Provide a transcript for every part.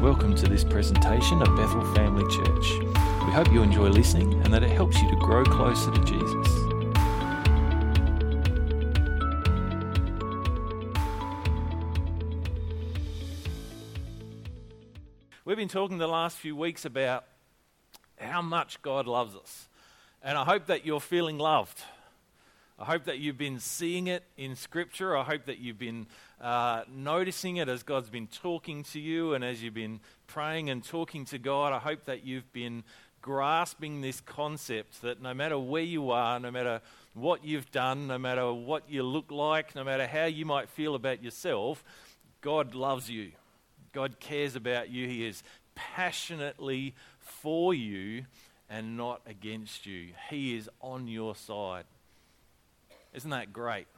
Welcome to this presentation of Bethel Family Church. We hope you enjoy listening and that it helps you to grow closer to Jesus. We've been talking the last few weeks about how much God loves us. And I hope that you're feeling loved. I hope that you've been seeing it in Scripture. I hope that you've been uh, noticing it as God's been talking to you and as you've been praying and talking to God. I hope that you've been grasping this concept that no matter where you are, no matter what you've done, no matter what you look like, no matter how you might feel about yourself, God loves you. God cares about you. He is passionately for you and not against you. He is on your side. Isn't that great?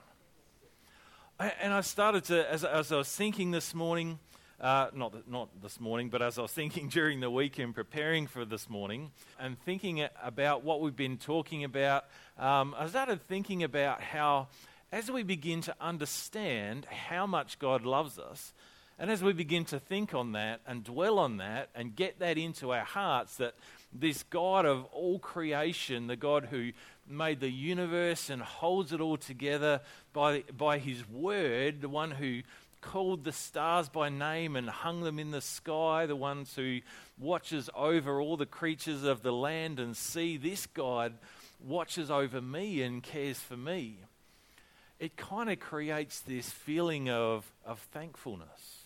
And I started to, as, as I was thinking this morning, uh, not, not this morning, but as I was thinking during the week and preparing for this morning, and thinking about what we've been talking about, um, I started thinking about how, as we begin to understand how much God loves us, and as we begin to think on that and dwell on that and get that into our hearts, that this God of all creation, the God who made the universe and holds it all together by, by his word, the one who called the stars by name and hung them in the sky, the one who watches over all the creatures of the land and sea, this God watches over me and cares for me. It kind of creates this feeling of, of thankfulness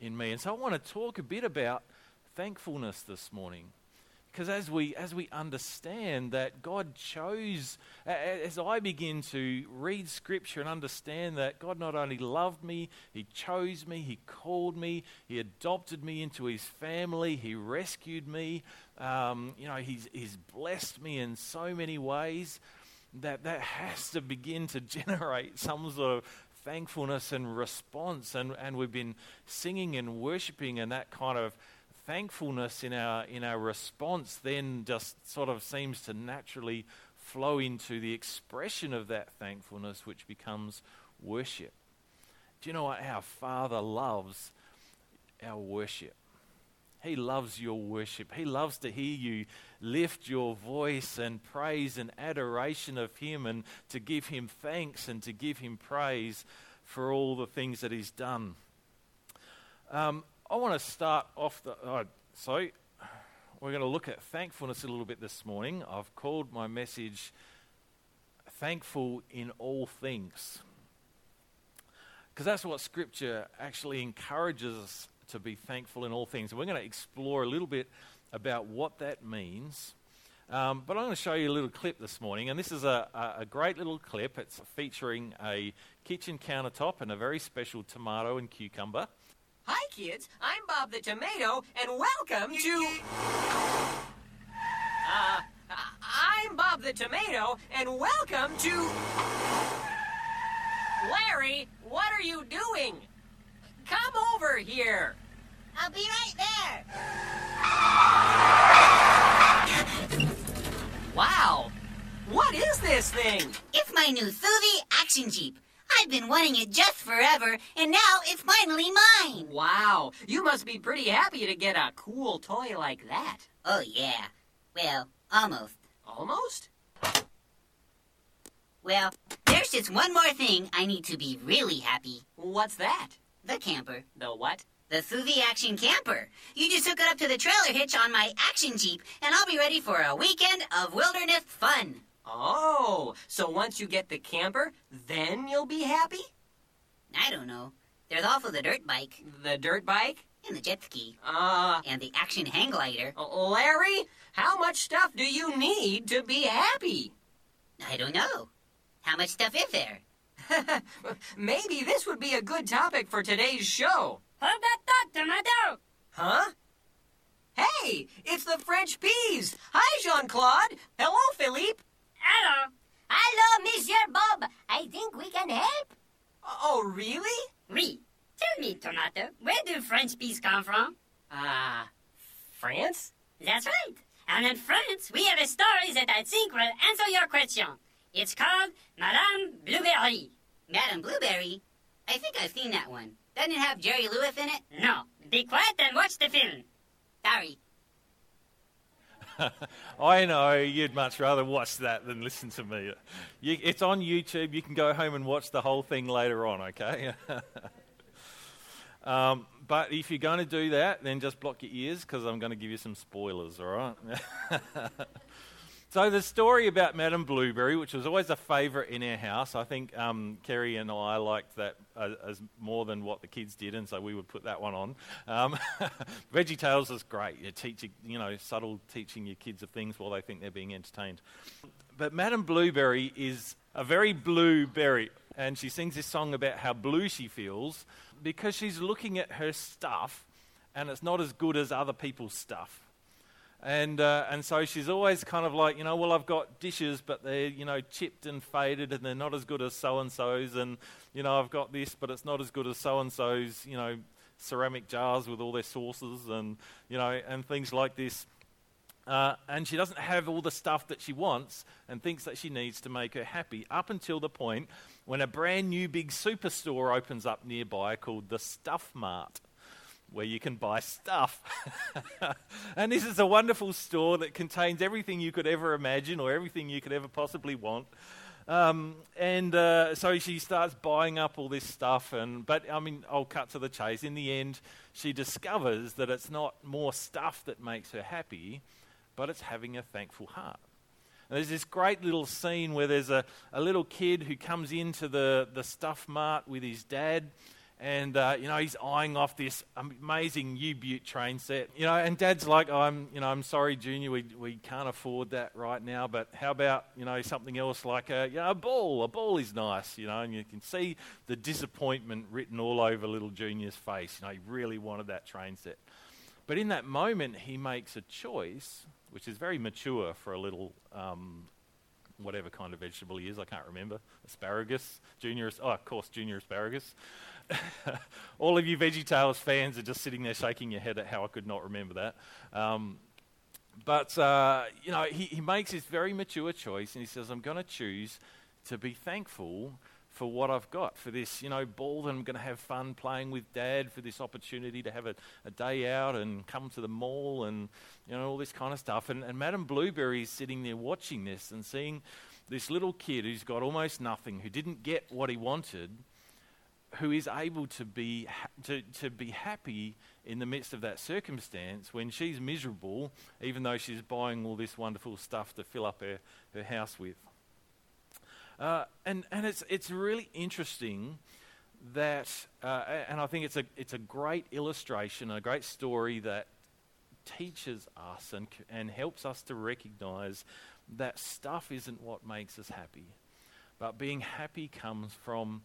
in me. And so I want to talk a bit about thankfulness this morning. Because as we, as we understand that God chose, as I begin to read Scripture and understand that God not only loved me, He chose me, He called me, He adopted me into His family, He rescued me, um, you know, he's, he's blessed me in so many ways, that that has to begin to generate some sort of thankfulness and response. And, and we've been singing and worshiping and that kind of thankfulness in our, in our response then just sort of seems to naturally flow into the expression of that thankfulness, which becomes worship. Do you know what? Our Father loves our worship. He loves your worship. He loves to hear you lift your voice and praise and adoration of Him and to give Him thanks and to give Him praise for all the things that He's done. Um, I want to start off the. Uh, so, we're going to look at thankfulness a little bit this morning. I've called my message Thankful in All Things. Because that's what Scripture actually encourages us to be thankful in all things. And we're going to explore a little bit about what that means. Um, but I'm going to show you a little clip this morning, and this is a, a, a, great little clip. It's featuring a kitchen countertop and a very special tomato and cucumber. Hi, kids. I'm Bob the Tomato, and welcome to. Uh, I'm Bob the Tomato, and welcome to. Larry, what are you doing? Come over here. I'll be right there. Wow! What is this thing? It's my new Thuvi Action Jeep. I've been wanting it just forever, and now it's finally mine. Wow, you must be pretty happy to get a cool toy like that. Oh, yeah. Well, almost. Almost? Well, there's just one more thing I need to be really happy. What's that? The camper. The what? The Thuvi Action Camper. You just hook it up to the trailer hitch on my Action Jeep, and I'll be ready for a weekend of wilderness fun. Oh, so once you get the camper, then you'll be happy? I don't know. There's also the dirt bike. The dirt bike? And the jet ski. Uh. And the action hang glider. Larry, how much stuff do you need to be happy? I don't know. How much stuff is there? Maybe this would be a good topic for today's show. Hold that thought, Tomato! Huh? Hey, it's the French peas. Hi, Jean Claude. Hello, Philippe. Hello. Hello, Monsieur Bob. I think we can help. Oh, really? Oui. Tell me, Tomato, where do French peas come from? Ah, uh, France? That's right. And in France, we have a story that I think will answer your question. It's called Madame Blueberry. Madame Blueberry? I think I've seen that one. Doesn't it have Jerry Lewis in it? No. Be quiet and watch the film. Sorry. I know you'd much rather watch that than listen to me. You, it's on YouTube. You can go home and watch the whole thing later on, okay? um, but if you're going to do that, then just block your ears because I'm going to give you some spoilers, all right? so, the story about Madame Blueberry, which was always a favourite in our house, I think um, Kerry and I liked that uh, as more than what the kids did, and so we would put that one on. Um, Veggie Tales is great. You teach, you know, subtle teaching your kids of things while they think they're being entertained. But Madame Blueberry is a very blue berry, and she sings this song about how blue she feels because she's looking at her stuff and it's not as good as other people's stuff. And, uh, and so she's always kind of like, you know, well, I've got dishes, but they're, you know, chipped and faded and they're not as good as so and so's. And, you know, I've got this, but it's not as good as so and so's, you know, ceramic jars with all their sauces and, you know, and things like this. Uh, and she doesn't have all the stuff that she wants and thinks that she needs to make her happy up until the point when a brand new big superstore opens up nearby called the Stuff Mart, where you can buy stuff. and this is a wonderful store that contains everything you could ever imagine or everything you could ever possibly want. Um, and uh, so she starts buying up all this stuff, and but I mean, I'll cut to the chase. In the end, she discovers that it's not more stuff that makes her happy, but it's having a thankful heart. And there's this great little scene where there's a, a little kid who comes into the, the stuff mart with his dad. And, uh, you know, he's eyeing off this amazing U-Butte train set. You know, and Dad's like, oh, I'm, you know, I'm sorry, Junior, we, we can't afford that right now. But how about, you know, something else like a, you know, a ball? A ball is nice, you know. And you can see the disappointment written all over little Junior's face. You know, he really wanted that train set. But in that moment, he makes a choice which is very mature for a little um, whatever kind of vegetable he is. I can't remember. Asparagus, junior. Oh, of course, junior asparagus. All of you Veggie VeggieTales fans are just sitting there shaking your head at how I could not remember that. Um, but uh, you know, he, he makes this very mature choice, and he says, "I'm going to choose to be thankful for what I've got, for this, you know, ball that I'm going to have fun playing with dad, for this opportunity to have a, a, day out and come to the mall and, you know, all this kind of stuff. And, and Madame Blueberry is sitting there watching this and seeing this little kid who's got almost nothing, who didn't get what he wanted, who is able to be, to, to be happy in the midst of that circumstance when she's miserable, even though she's buying all this wonderful stuff to fill up her, her house with. Uh, and and it's, it's really interesting that, uh, and I think it's a, it's a great illustration, a great story that teaches us and, and helps us to recognize that stuff isn't what makes us happy. But being happy comes from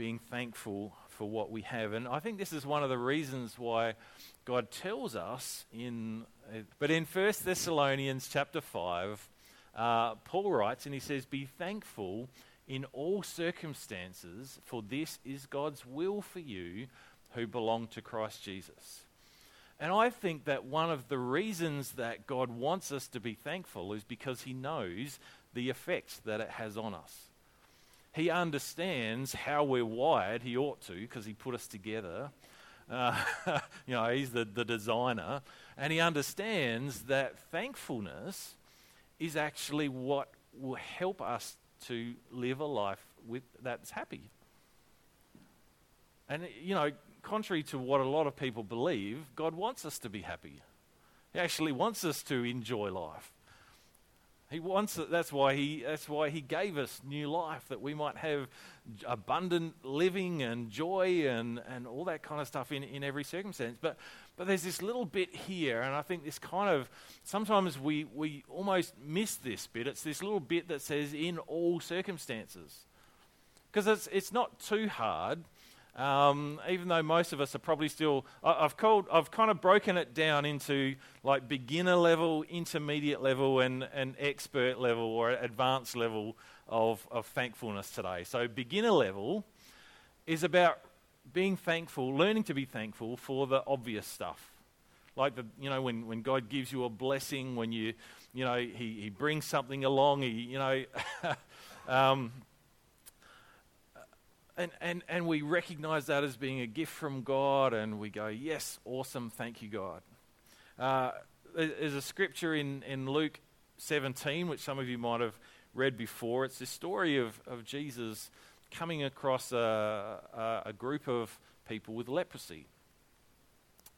being thankful for what we have. And I think this is one of the reasons why God tells us in, uh, but in 1 Thessalonians chapter 5, uh, Paul writes and he says, Be thankful in all circumstances, for this is God's will for you who belong to Christ Jesus. And I think that one of the reasons that God wants us to be thankful is because he knows the effects that it has on us. He understands how we're wired, he ought to, because he put us together. Uh, you know, he's the, the designer. And he understands that thankfulness is actually what will help us to live a life with, that's happy. And, you know, contrary to what a lot of people believe, God wants us to be happy. He actually wants us to enjoy life. He wants it. That's why he. That's why he gave us new life, that we might have abundant living and joy and, and all that kind of stuff in, in every circumstance. But but there's this little bit here, and I think this kind of sometimes we we almost miss this bit. It's this little bit that says in all circumstances, because it's it's not too hard um, even though most of us are probably still, I, have called, I've kind of broken it down into like beginner level, intermediate level, and, and expert level or advanced level of, of thankfulness today. So, beginner level is about being thankful, learning to be thankful for the obvious stuff. Like the, you know, when, when God gives you a blessing, when you, you know, He, he brings something along, He, you know, um, and, and, and we recognize that as being a gift from God, and we go, Yes, awesome, thank you, God. Uh, there's a scripture in, in Luke 17, which some of you might have read before. It's this story of, of Jesus coming across a, a, a group of people with leprosy.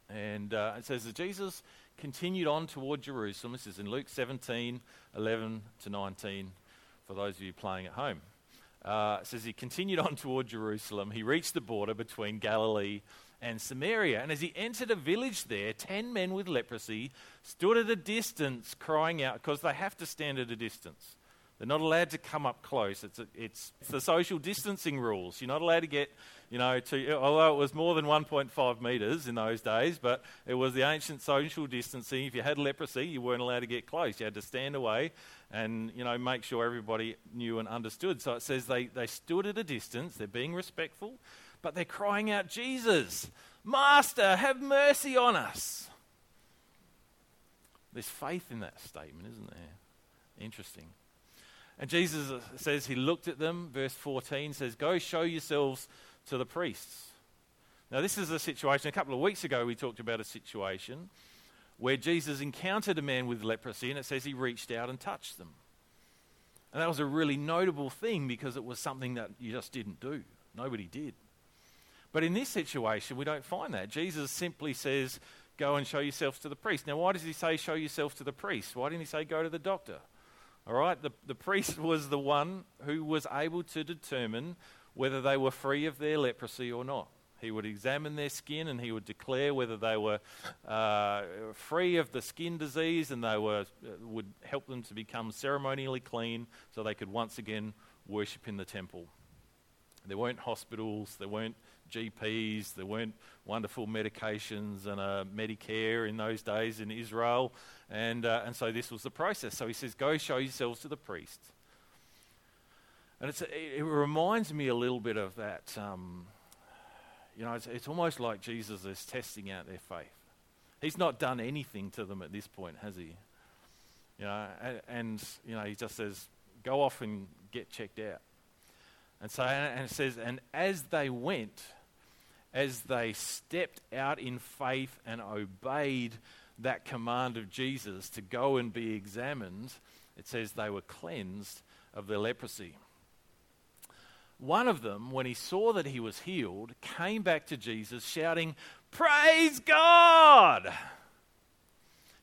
And uh, it says that Jesus continued on toward Jerusalem. This is in Luke 17, 11 to 19, for those of you playing at home. Uh, says he continued on toward Jerusalem. He reached the border between Galilee and Samaria. And as he entered a village there, ten men with leprosy stood at a distance crying out, because they have to stand at a distance. They're not allowed to come up close. It's, a, it's, it's, the social distancing rules. You're not allowed to get, you know, to, although it was more than 1.5 metres in those days, but it was the ancient social distancing. If you had leprosy, you weren't allowed to get close. You had to stand away and, you know, make sure everybody knew and understood. So it says they, they stood at a distance. They're being respectful, but they're crying out, Jesus, Master, have mercy on us. There's faith in that statement, isn't there? Interesting. And Jesus says he looked at them, verse 14 says, Go show yourselves to the priests. Now, this is a situation, a couple of weeks ago, we talked about a situation where Jesus encountered a man with leprosy, and it says he reached out and touched them. And that was a really notable thing because it was something that you just didn't do. Nobody did. But in this situation, we don't find that. Jesus simply says, Go and show yourselves to the priest. Now, why does he say, Show yourself to the priest? Why didn't he say, Go to the doctor? All right, the, the priest was the one who was able to determine whether they were free of their leprosy or not. He would examine their skin and he would declare whether they were uh, free of the skin disease and they were, uh, would help them to become ceremonially clean so they could once again worship in the temple. There weren't hospitals, there weren't GPs, there weren't wonderful medications and a Medicare in those days in Israel. And, uh, and so this was the process. So he says, Go show yourselves to the priest. And it reminds me a little bit of that. Um, you know, it's, it's almost like Jesus is testing out their faith. He's not done anything to them at this point, has he? You know, and, and you know, he just says, "Go off and get checked out." And so, and it says, and as they went, as they stepped out in faith and obeyed that command of Jesus to go and be examined, it says they were cleansed of their leprosy. One of them, when he saw that he was healed, came back to Jesus shouting, Praise God!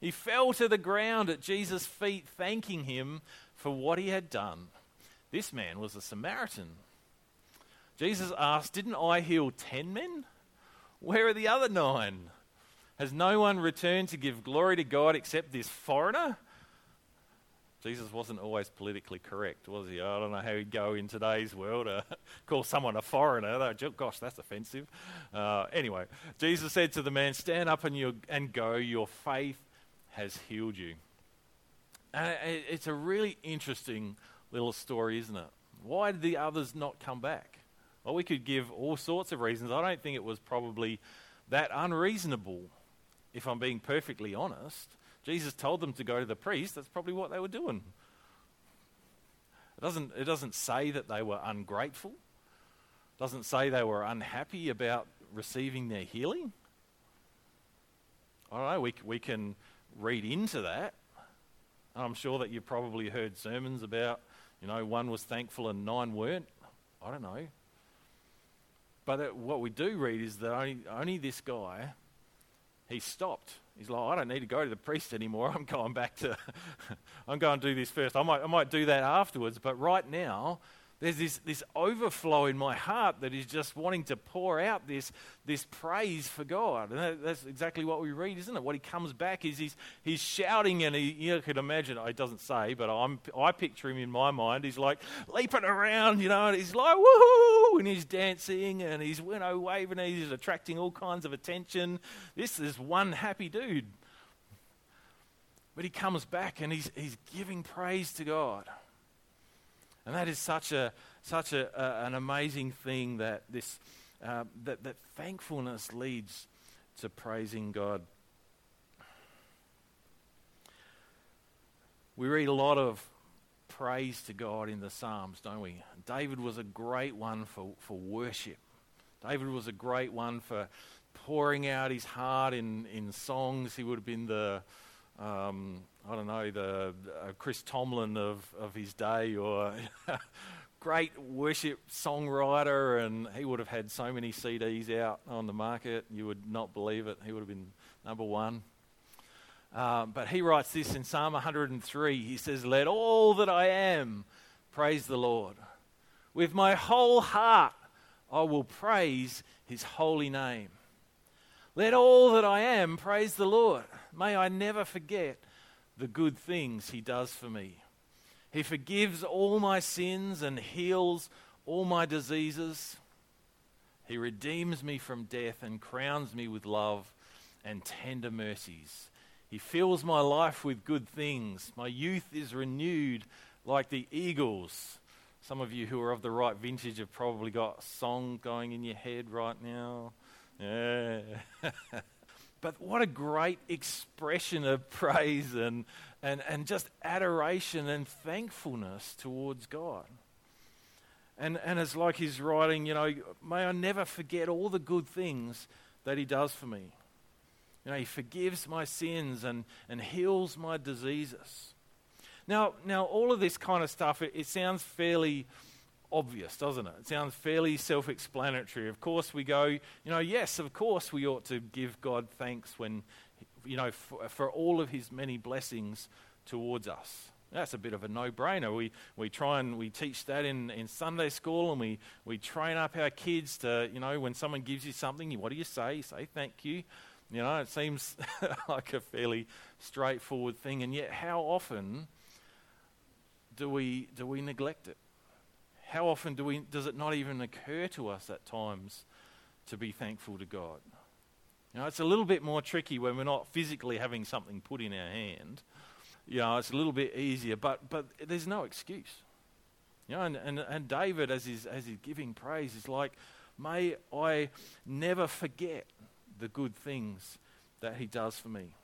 He fell to the ground at Jesus' feet, thanking him for what he had done. This man was a Samaritan. Jesus asked, Didn't I heal ten men? Where are the other nine? Has no one returned to give glory to God except this foreigner? Jesus wasn't always politically correct, was he? I don't know how he'd go in today's world. Uh, call someone a foreigner. Gosh, that's offensive. Uh, anyway, Jesus said to the man, Stand up and, you, and go. Your faith has healed you. And it's a really interesting little story, isn't it? Why did the others not come back? Well, we could give all sorts of reasons. I don't think it was probably that unreasonable, if I'm being perfectly honest. Jesus told them to go to the priest. That's probably what they were doing. It doesn't, it doesn't say that they were ungrateful. It doesn't say they were unhappy about receiving their healing. I don't know, we, we can read into that. I'm sure that you've probably heard sermons about, you know, one was thankful and nine weren't. I don't know. But it, what we do read is that only, only this guy, he stopped. He's like, I don't need to go to the priest anymore. I'm going back to, I'm going to do this first. I might, I might do that afterwards. But right now, there's this, this overflow in my heart that is just wanting to pour out this, this praise for God. And that, that's exactly what we read, isn't it? What he comes back is he's, he's shouting, and he, you can imagine, it doesn't say, but I'm, I picture him in my mind. He's like leaping around, you know, and he's like, woohoo, and he's dancing, and he's, you know, waving, and he's attracting all kinds of attention. This is one happy dude. But he comes back and he's, he's giving praise to God. And that is such, a, such a, a an amazing thing that, this, uh, that, that thankfulness leads to praising God. We read a lot of praise to God in the Psalms, don't we? David was a great one for, for worship. David was a great one for pouring out his heart in, in songs. He would have been the, um, I don't know, the uh, Chris Tomlin of, of his day, or great worship songwriter, and he would have had so many CDs out on the market, you would not believe it. He would have been number one. Um, but he writes this in Psalm 103. He says, Let all that I am praise the Lord. With my whole heart, I will praise his holy name. Let all that I am praise the Lord. May I never forget the good things he does for me. He forgives all my sins and heals all my diseases. He redeems me from death and crowns me with love and tender mercies. He fills my life with good things. My youth is renewed like the eagles. Some of you who are of the right vintage have probably got a song going in your head right now. Yeah. but what a great expression of praise and, and, and just adoration and thankfulness towards God. And, and it's like he's writing, you know, may I never forget all the good things that he does for me. You know, he forgives my sins and, and heals my diseases. Now, now, all of this kind of stuff, it, it sounds fairly obvious, doesn't it? It sounds fairly self explanatory. Of course, we go, you know, yes, of course, we ought to give God thanks when, you know, for, for all of his many blessings towards us. That's a bit of a no brainer. We, we try and we teach that in, in Sunday school and we, we train up our kids to, you know, when someone gives you something, what do you say? You say thank you. You know, it seems like a fairly straightforward thing, and yet how often do we, do we neglect it? How often do we, does it not even occur to us at times to be thankful to God? You know, it's a little bit more tricky when we're not physically having something put in our hand. You know, it's a little bit easier, but, but there's no excuse. You know, and, and, and David, as he's, as he's giving praise, is like, may I never forget the good things that he does for me.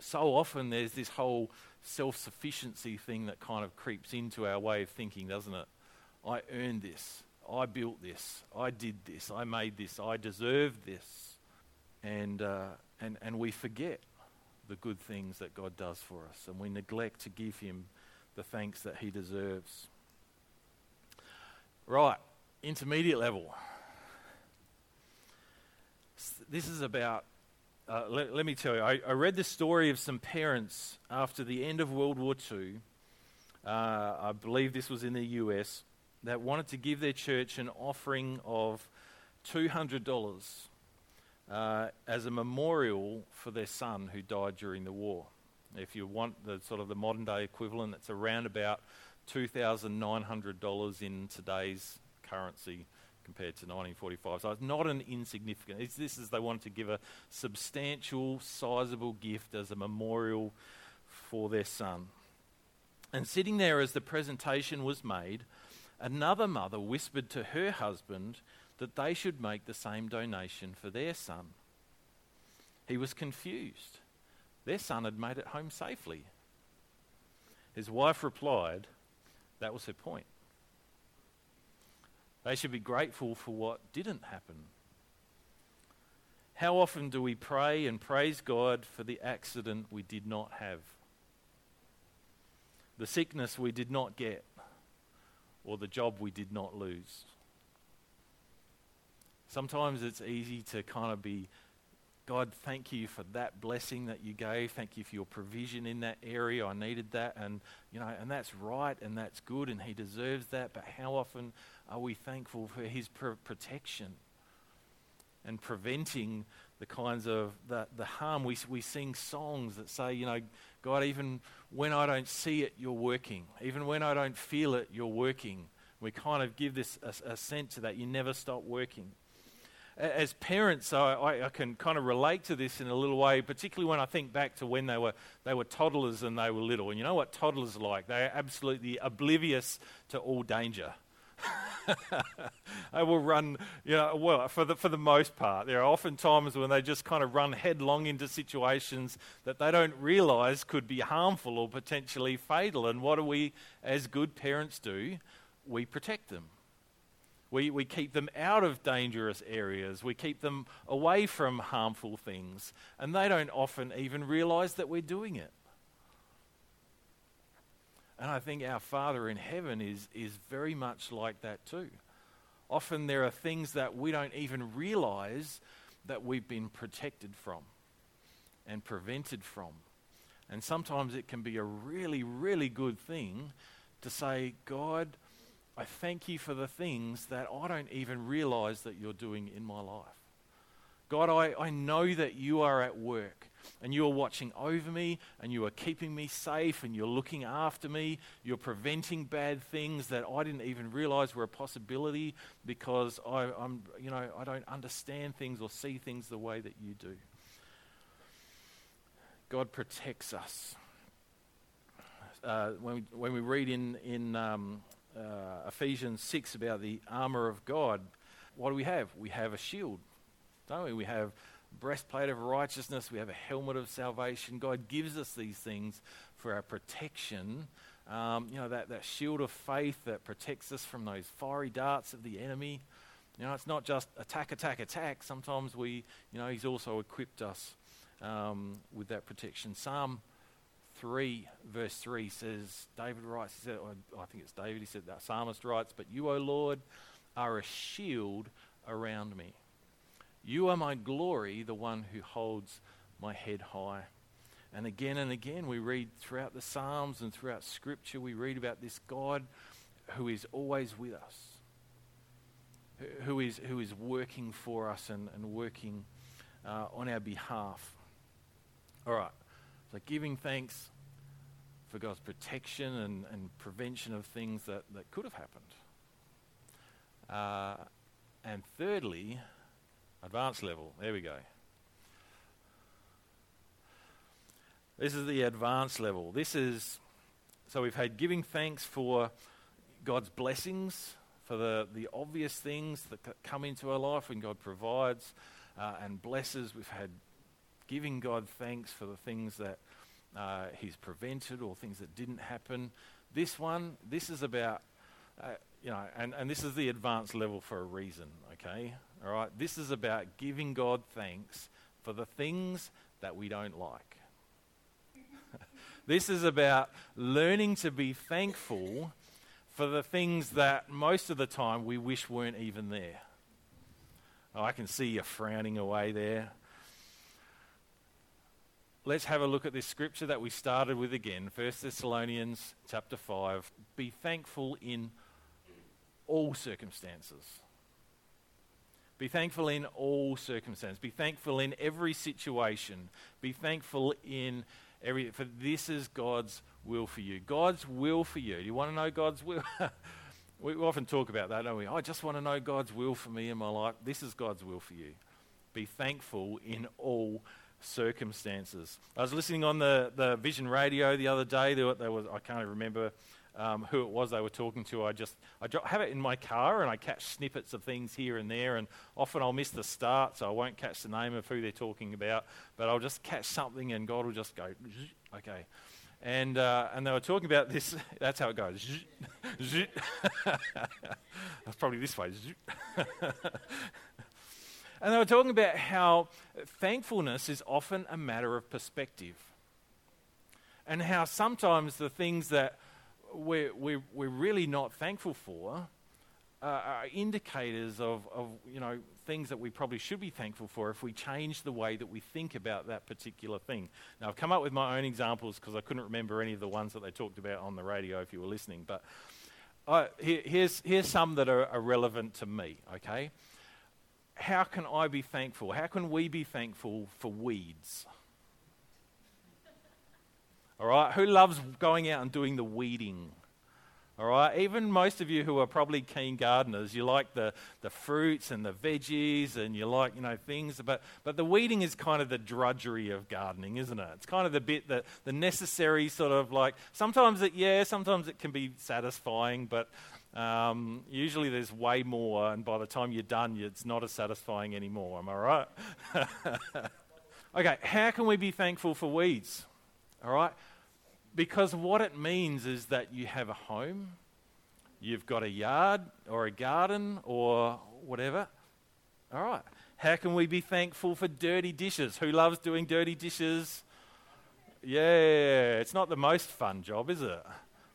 So often there's this whole self sufficiency thing that kind of creeps into our way of thinking, doesn't it? I earned this. I built this. I did this. I made this. I deserve this. And, uh, and, and we forget the good things that God does for us, and we neglect to give Him the thanks that He deserves. Right, intermediate level. This is about, uh, let, let, me tell you, I, I, read the story of some parents after the end of World War II. Uh, I believe this was in the US that wanted to give their church an offering of $200 uh, as a memorial for their son who died during the war. If you want the sort of the modern day equivalent, it's around about $2,900 in today's currency compared to 1945. So it's not an insignificant. It's, this is they wanted to give a substantial, sizable gift as a memorial for their son. And sitting there as the presentation was made, another mother whispered to her husband that they should make the same donation for their son. He was confused. Their son had made it home safely. His wife replied, That was her point. They should be grateful for what didn't happen. How often do we pray and praise God for the accident we did not have? The sickness we did not get, or the job we did not lose? Sometimes it's easy to kind of be, God, thank you for that blessing that you gave. Thank you for your provision in that area. I needed that. And, you know, and that's right and that's good and He deserves that. But how often are we thankful for His pr- protection and preventing the kinds of the, the harm? We, we sing songs that say, you know, God, even when I don't see it, you're working. Even when I don't feel it, you're working. We kind of give this a, a sense to that. You never stop working as parents, I, I, can kind of relate to this in a little way, particularly when I think back to when they were, they were toddlers and they were little. And you know what toddlers are like? They're absolutely oblivious to all danger. they will run, you know, well, for the, for the most part. There are often times when they just kind of run headlong into situations that they don't realize could be harmful or potentially fatal. And what do we, as good parents, do? We protect them. We, we keep them out of dangerous areas. We keep them away from harmful things. And they don't often even realize that we're doing it. And I think our Father in heaven is, is very much like that too. Often there are things that we don't even realize that we've been protected from and prevented from. And sometimes it can be a really, really good thing to say, God, I thank you for the things that I don't even realize that you're doing in my life. God, I, I know that you are at work and you are watching over me and you are keeping me safe and you're looking after me. You're preventing bad things that I didn't even realize were a possibility because I, I'm, you know, I don't understand things or see things the way that you do. God protects us. Uh, when, we, when we read in, in um, uh, Ephesians 6 about the armor of God, what do we have? We have a shield, don't we? We have breastplate of righteousness, we have a helmet of salvation. God gives us these things for our protection. Um, you know, that, that shield of faith that protects us from those fiery darts of the enemy. You know, it's not just attack, attack, attack. Sometimes we, you know, He's also equipped us um, with that protection. Psalm 3, verse 3 says, David writes, he said, I think it's David, he said, that psalmist writes, But you, O Lord, are a shield around me. You are my glory, the one who holds my head high. And again and again, we read throughout the Psalms and throughout Scripture, we read about this God who is always with us, who is, who is working for us and, and working uh, on our behalf. All right, so giving thanks for God's protection and, and prevention of things that, that could have happened. Uh, and thirdly, Advanced level. There we go. This is the advanced level. This is, so we've had giving thanks for God's blessings, for the, the obvious things that come into our life when God provides uh, and blesses. We've had giving God thanks for the things that uh, He's prevented or things that didn't happen. This one, this is about, uh, you know, and, and this is the advanced level for a reason, okay? All right, this is about giving God thanks for the things that we don't like. this is about learning to be thankful for the things that most of the time we wish weren't even there. Oh, I can see you frowning away there. Let's have a look at this scripture that we started with again, 1 Thessalonians chapter 5. Be thankful in all circumstances. Be thankful in all circumstances. Be thankful in every situation. Be thankful in every. For this is God's will for you. God's will for you. Do you want to know God's will? we often talk about that, don't we? I just want to know God's will for me in my life. This is God's will for you. Be thankful in all circumstances. I was listening on the, the Vision Radio the other day. There, there was I can't remember um, who it was they were talking to. I just I have it in my car and I catch snippets of things here and there, and often I'll miss the start, so I won't catch the name of who they're talking about. But I'll just catch something, and God will just go, okay. And uh, and they were talking about this. That's how it goes. that's probably this way. and they were talking about how thankfulness is often a matter of perspective and how sometimes the things that we're, we're, really not thankful for uh, are indicators of, of you know, things that we probably should be thankful for if we change the way that we think about that particular thing. Now, I've come up with my own examples because I couldn't remember any of the ones that they talked about on the radio if you were listening. But uh, here, here's, here's some that are, are relevant to me, okay? How can I be thankful? How can we be thankful for weeds? All right? Who loves going out and doing the weeding? All right? Even most of you who are probably keen gardeners, you like the, the fruits and the veggies and you like, you know, things. But, but the weeding is kind of the drudgery of gardening, isn't it? It's kind of the bit that the necessary sort of like, sometimes it, yeah, sometimes it can be satisfying, but Um, usually there's way more, and by the time you're done, it's not as satisfying anymore. Am I right? okay, how can we be thankful for weeds? All right? Because what it means is that you have a home, you've got a yard or a garden or whatever. All right. How can we be thankful for dirty dishes? Who loves doing dirty dishes? Yeah, it's not the most fun job, is it?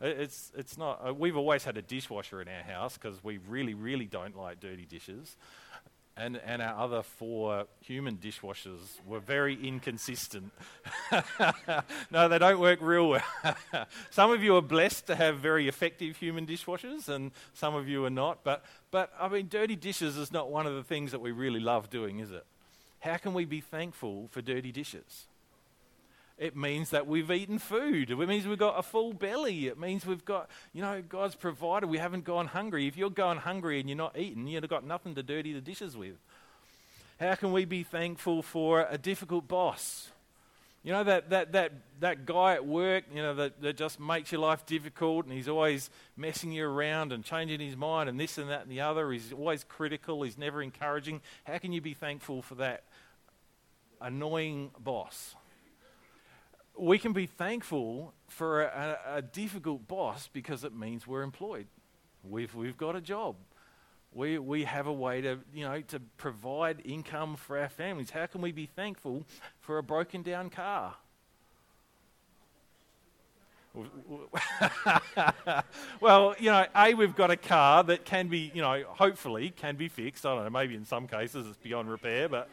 It's, it's not. Uh, we've always had a dishwasher in our house because we really, really don't like dirty dishes and, and our other four human dishwashers were very inconsistent. no, they don't work real well. some of you are blessed to have very effective human dishwashers, and some of you are not. But, but I mean, dirty dishes is not one of the things that we really love doing, is it? How can we be thankful for dirty dishes? It means that we've eaten food. It means we've got a full belly. It means we've got, you know, God's provided. We haven't gone hungry. If you're going hungry and you're not eating, you've got nothing to dirty the dishes with. How can we be thankful for a difficult boss? You know, that, that, that, that guy at work, you know, that, that just makes your life difficult and he's always messing you around and changing his mind and this and that and the other. He's always critical, he's never encouraging. How can you be thankful for that annoying boss? We can be thankful for a, a, difficult boss because it means we're employed. We've, we've got a job. We, we have a way to, you know, to provide income for our families. How can we be thankful for a broken down car? well, you know, A, we've got a car that can be, you know, hopefully can be fixed. I don't know, maybe in some cases it's beyond repair, but.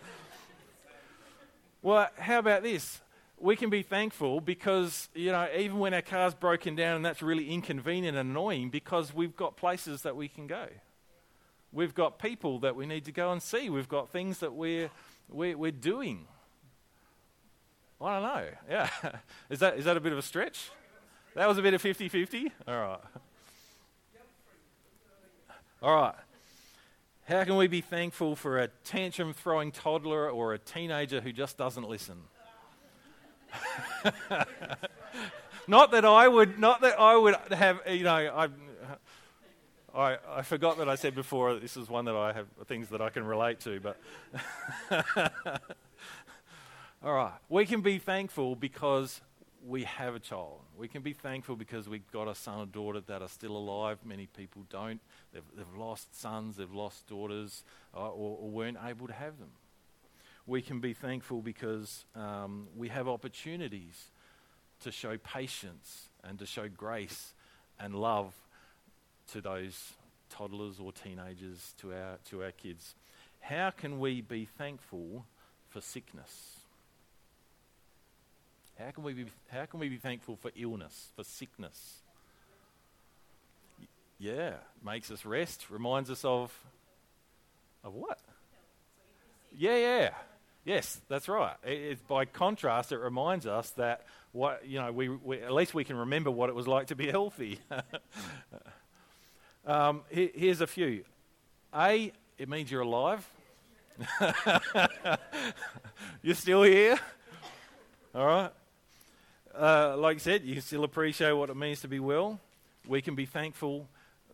Well, how about this? We can be thankful because, you know, even when our car's broken down and that's really inconvenient and annoying, because we've got places that we can go. We've got people that we need to go and see. We've got things that we're, we're, we're doing. I don't know. Yeah. is, that, is that a bit of a stretch? That was a bit of 50 50? All right. All right. How can we be thankful for a tantrum throwing toddler or a teenager who just doesn't listen? not that I would, not that I would have, you know, I, I, I forgot that I said before this is one that I have things that I can relate to, but. All right. We can be thankful because we have a child. We can be thankful because we've got a son or daughter that are still alive. Many people don't. They've, they've lost sons, they've lost daughters, uh, or, or weren't able to have them we can be thankful because um, we have opportunities to show patience and to show grace and love to those toddlers or teenagers, to our, to our kids. How can we be thankful for sickness? How can we be, how can we be thankful for illness, for sickness? Yeah, makes us rest, reminds us of of what? Yeah, yeah. Yes, that's right. It, by contrast, it reminds us that what you know, we, we, at least we can remember what it was like to be healthy. um, here, here's a few. A, it means you're alive. you're still here. All right. Uh, like I said, you still appreciate what it means to be well. We can be thankful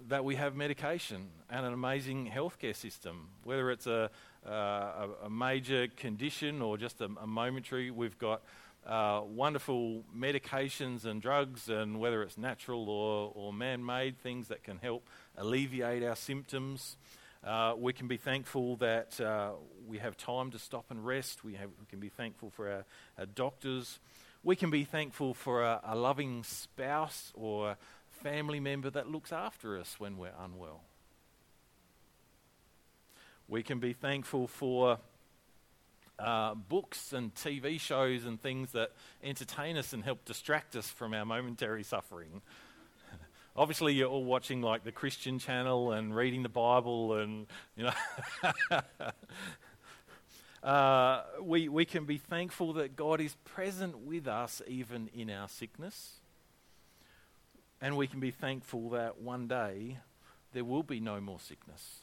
that we have medication and an amazing healthcare system, whether it's a a, a, major condition or just a, a momentary. We've got uh, wonderful medications and drugs, and whether it's natural or, or man made, things that can help alleviate our symptoms. Uh, we can be thankful that uh, we have time to stop and rest. We, have, we can be thankful for our, our doctors. We can be thankful for a, a loving spouse or family member that looks after us when we're unwell. We can be thankful for uh, books and TV shows and things that entertain us and help distract us from our momentary suffering. Obviously, you're all watching like the Christian channel and reading the Bible, and you know. uh, we, we can be thankful that God is present with us even in our sickness. And we can be thankful that one day there will be no more sickness.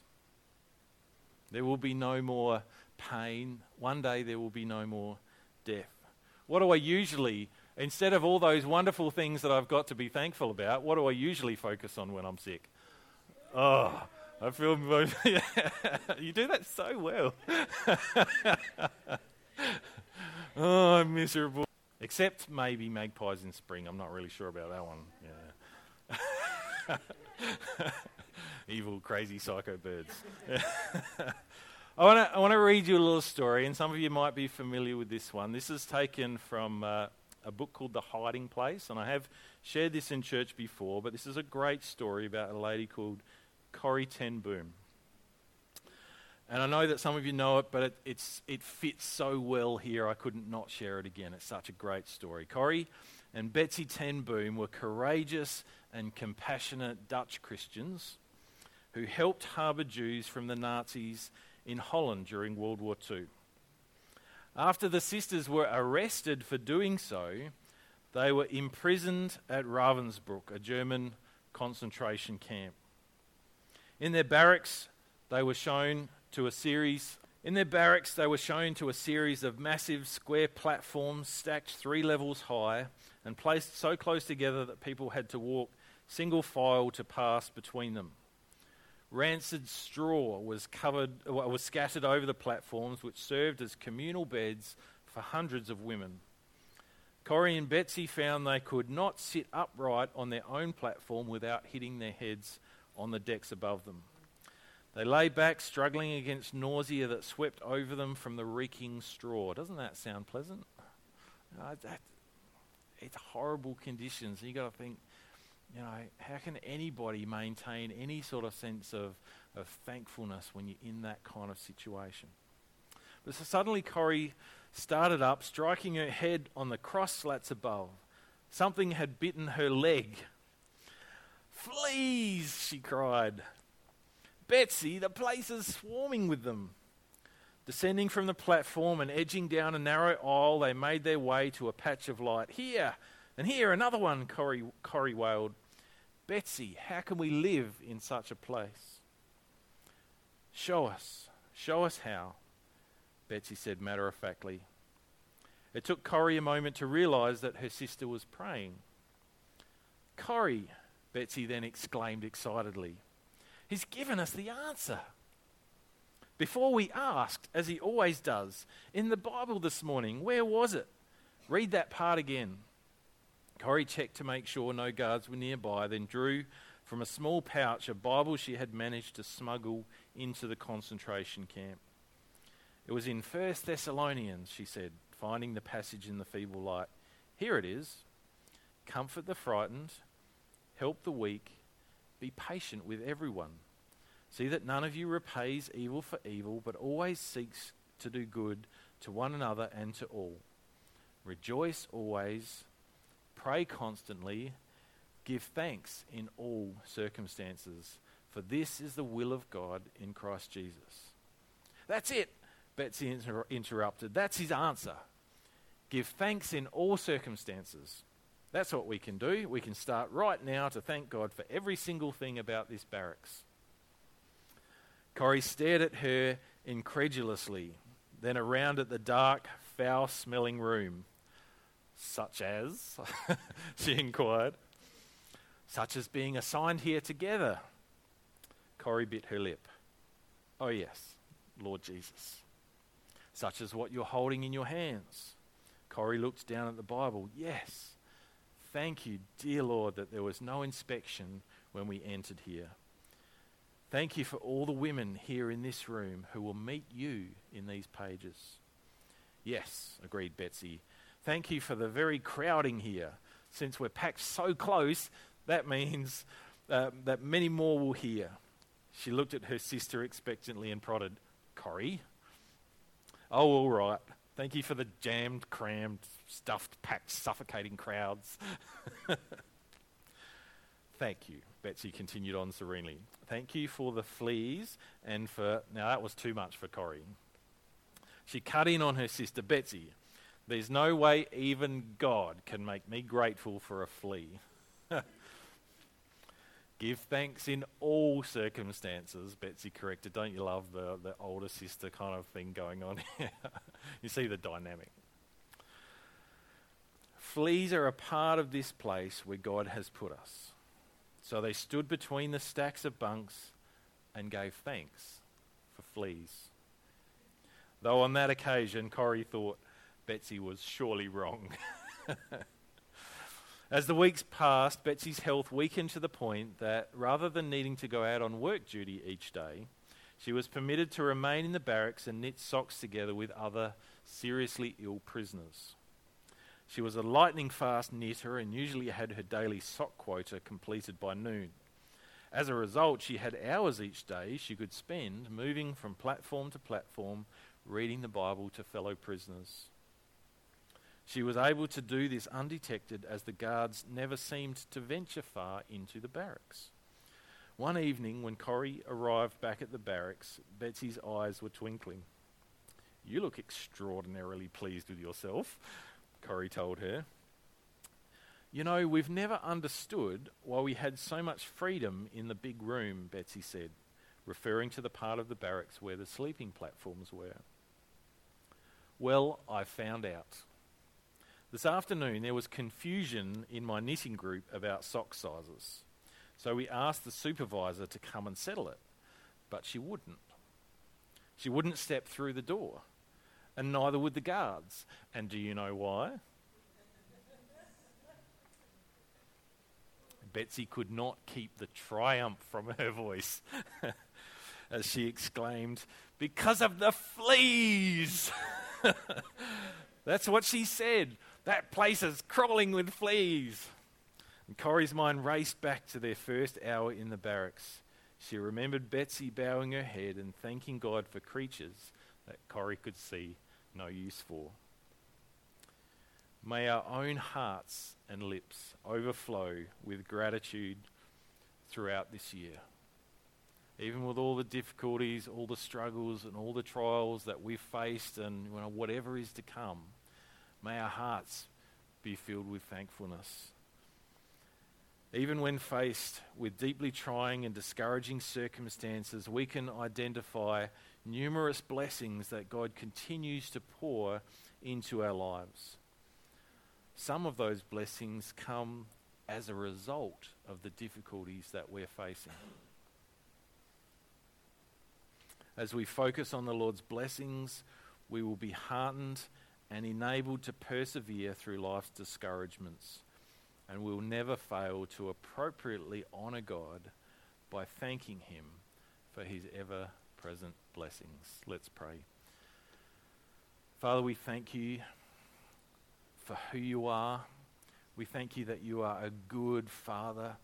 There will be no more pain. One day there will be no more death. What do I usually, instead of all those wonderful things that I've got to be thankful about, what do I usually focus on when I'm sick? Oh, I feel. you do that so well. oh, I'm miserable. Except maybe magpies in spring. I'm not really sure about that one. Yeah. Evil, crazy, psycho birds. I want to I want to read you a little story, and some of you might be familiar with this one. This is taken from uh, a book called The Hiding Place, and I have shared this in church before, but this is a great story about a lady called Corrie Ten Boom. And I know that some of you know it, but it, it's, it fits so well here, I couldn't not share it again. It's such a great story. Corrie and Betsy Ten Boom were courageous and compassionate Dutch Christians who helped harbour Jews from the Nazis in Holland during World War II. After the sisters were arrested for doing so, they were imprisoned at Ravensbrück, a German concentration camp. In their barracks, they were shown to a series in their barracks, they were shown to a series of massive square platforms stacked three levels high and placed so close together that people had to walk single file to pass between them. Rancid straw was covered was scattered over the platforms, which served as communal beds for hundreds of women. Corrie and Betsy found they could not sit upright on their own platform without hitting their heads on the decks above them. They lay back, struggling against nausea that swept over them from the reeking straw. Doesn't that sound pleasant? Uh, that, it's horrible conditions. You've got to think, you know, how can anybody maintain any sort of sense of, of thankfulness when you're in that kind of situation? But so suddenly Corrie started up, striking her head on the cross slats above. Something had bitten her leg. Fleas, she cried. Betsy, the place is swarming with them. Descending from the platform and edging down a narrow aisle, they made their way to a patch of light. Here, and here, another one, Corrie, Corrie wailed. Betsy, how can we live in such a place? Show us. Show us how, Betsy said matter of factly. It took Corrie a moment to realize that her sister was praying. Corrie, Betsy then exclaimed excitedly. He's given us the answer. Before we asked, as he always does, in the Bible this morning, where was it? Read that part again. Corrie checked to make sure no guards were nearby, then drew from a small pouch a Bible she had managed to smuggle into the concentration camp. It was in First Thessalonians, she said, finding the passage in the feeble light. Here it is Comfort the frightened, help the weak, be patient with everyone. See that none of you repays evil for evil, but always seeks to do good to one another and to all. Rejoice always Pray constantly. Give thanks in all circumstances, for this is the will of God in Christ Jesus. That's it, Betsy inter- interrupted. That's his answer. Give thanks in all circumstances. That's what we can do. We can start right now to thank God for every single thing about this barracks. Corrie stared at her incredulously, then around at the dark, foul smelling room. Such as, she inquired, such as being assigned here together. Corrie bit her lip. Oh, yes, Lord Jesus. Such as what you're holding in your hands. Corrie looked down at the Bible. Yes. Thank you, dear Lord, that there was no inspection when we entered here. Thank you for all the women here in this room who will meet you in these pages. Yes, agreed Betsy. Thank you for the very crowding here. Since we're packed so close, that means uh, that many more will hear. She looked at her sister expectantly and prodded, Corrie? Oh, all right. Thank you for the jammed, crammed, stuffed, packed, suffocating crowds. Thank you, Betsy continued on serenely. Thank you for the fleas and for. Now, that was too much for Corrie. She cut in on her sister, Betsy. There's no way even God can make me grateful for a flea. Give thanks in all circumstances, Betsy corrected. Don't you love the, the older sister kind of thing going on here? you see the dynamic. Fleas are a part of this place where God has put us. So they stood between the stacks of bunks and gave thanks for fleas. Though on that occasion, Corrie thought Betsy was surely wrong. As the weeks passed, Betsy's health weakened to the point that rather than needing to go out on work duty each day, she was permitted to remain in the barracks and knit socks together with other seriously ill prisoners. She was a lightning fast knitter and usually had her daily sock quota completed by noon. As a result, she had hours each day she could spend moving from platform to platform, reading the Bible to fellow prisoners. She was able to do this undetected as the guards never seemed to venture far into the barracks. One evening, when Corrie arrived back at the barracks, Betsy's eyes were twinkling. You look extraordinarily pleased with yourself, Corrie told her. You know, we've never understood why we had so much freedom in the big room, Betsy said, referring to the part of the barracks where the sleeping platforms were. Well, I found out. This afternoon, there was confusion in my knitting group about sock sizes. So we asked the supervisor to come and settle it, but she wouldn't. She wouldn't step through the door, and neither would the guards. And do you know why? Betsy could not keep the triumph from her voice as she exclaimed, Because of the fleas! That's what she said. That place is crawling with fleas. And Corrie's mind raced back to their first hour in the barracks. She remembered Betsy bowing her head and thanking God for creatures that Corrie could see no use for. May our own hearts and lips overflow with gratitude throughout this year. Even with all the difficulties, all the struggles, and all the trials that we've faced, and you know, whatever is to come May our hearts be filled with thankfulness. Even when faced with deeply trying and discouraging circumstances, we can identify numerous blessings that God continues to pour into our lives. Some of those blessings come as a result of the difficulties that we're facing. As we focus on the Lord's blessings, we will be heartened and enabled to persevere through life's discouragements. And we'll never fail to appropriately honour God by thanking Him for His ever present blessings. Let's pray. Father, we thank you for who you are. We thank you that you are a good Father,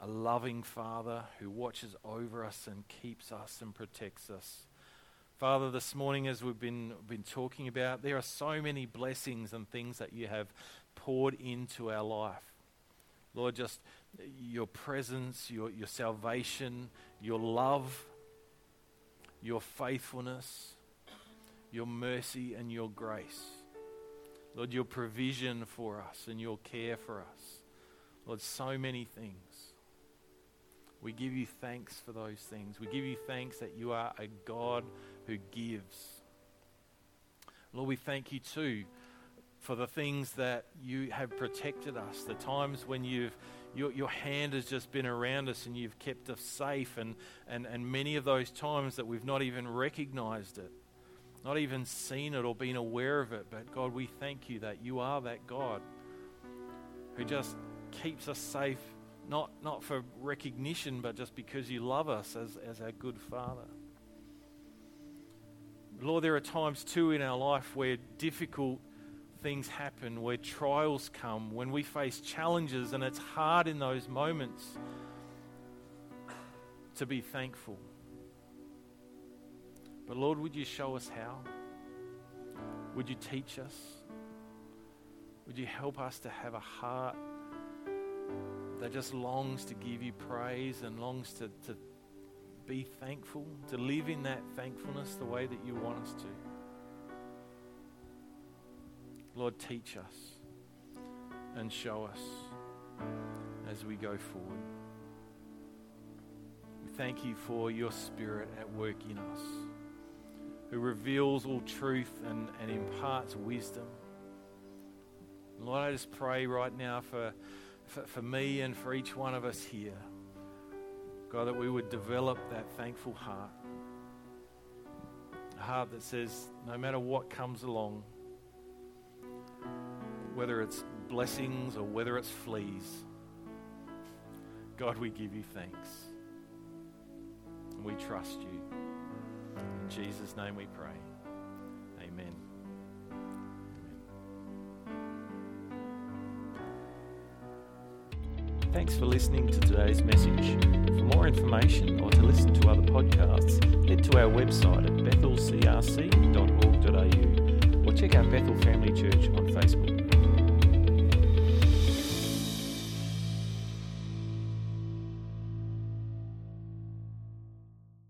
a loving Father who watches over us and keeps us and protects us. Father, this morning, as we've been, been talking about, there are so many blessings and things that you have poured into our life. Lord, just your presence, your, your salvation, your love, your faithfulness, your mercy, and your grace. Lord, your provision for us and your care for us. Lord, so many things. We give you thanks for those things. We give you thanks that you are a God who gives. Lord, we thank you too for the things that you have protected us, the times when you've your, your hand has just been around us and you've kept us safe, and, and, and many of those times that we've not even recognized it, not even seen it or been aware of it. But God, we thank you that you are that God who just keeps us safe, not, not for recognition, but just because you love us as, as our good Father. Lord, there are times too in our life where difficult things happen, where trials come, when we face challenges, and it's hard in those moments to be thankful. But Lord, would you show us how? Would you teach us? Would you help us to have a heart that just longs to give you praise and longs to, to be thankful, to live in that thankfulness the way that you want us to. Lord, teach us and show us as we go forward. We thank you for your Spirit at work in us, who reveals all truth and, and imparts wisdom. Lord, I just pray right now for for, for me and for each one of us here. God, that we would develop that thankful heart. A heart that says, no matter what comes along, whether it's blessings or whether it's fleas, God, we give you thanks. And we trust you. In Jesus' name we pray. Thanks for listening to today's message. For more information or to listen to other podcasts, head to our website at bethelcrc.org.au or check out Bethel Family Church on Facebook.